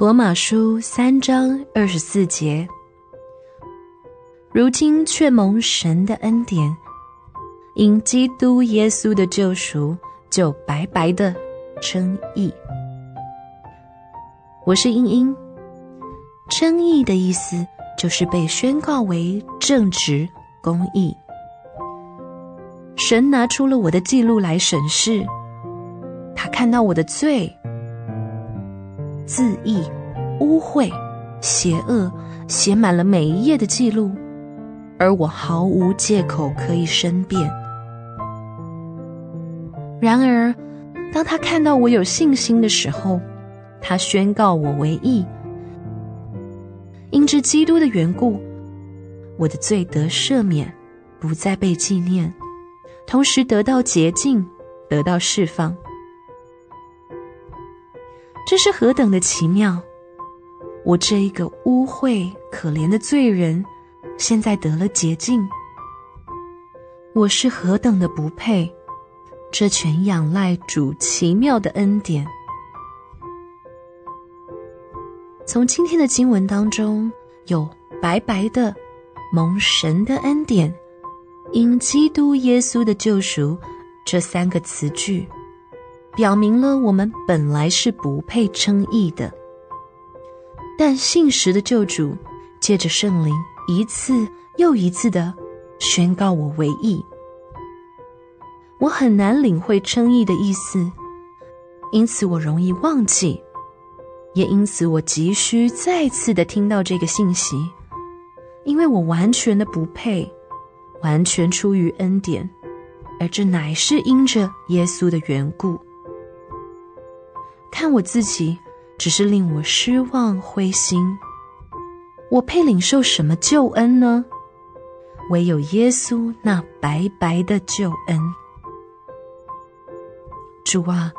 罗马书三章二十四节，如今却蒙神的恩典，因基督耶稣的救赎，就白白的称义。我是英英，称义的意思就是被宣告为正直、公义。神拿出了我的记录来审视，他看到我的罪。自义、污秽、邪恶，写满了每一页的记录，而我毫无借口可以申辩。然而，当他看到我有信心的时候，他宣告我为义。因着基督的缘故，我的罪得赦免，不再被纪念，同时得到洁净，得到释放。这是何等的奇妙！我这一个污秽可怜的罪人，现在得了洁净。我是何等的不配！这全仰赖主奇妙的恩典。从今天的经文当中，有白白的蒙神的恩典，因基督耶稣的救赎这三个词句。表明了我们本来是不配称义的，但信实的救主借着圣灵一次又一次的宣告我为义。我很难领会称义的意思，因此我容易忘记，也因此我急需再次的听到这个信息，因为我完全的不配，完全出于恩典，而这乃是因着耶稣的缘故。看我自己，只是令我失望灰心。我配领受什么救恩呢？唯有耶稣那白白的救恩。主啊，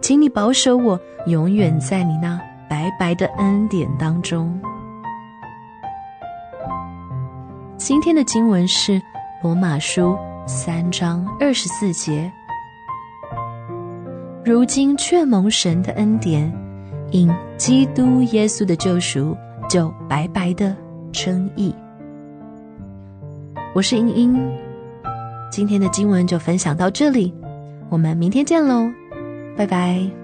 请你保守我，永远在你那白白的恩典当中。今天的经文是罗马书三章二十四节。如今却蒙神的恩典，因基督耶稣的救赎，就白白的称义。我是英英，今天的经文就分享到这里，我们明天见喽，拜拜。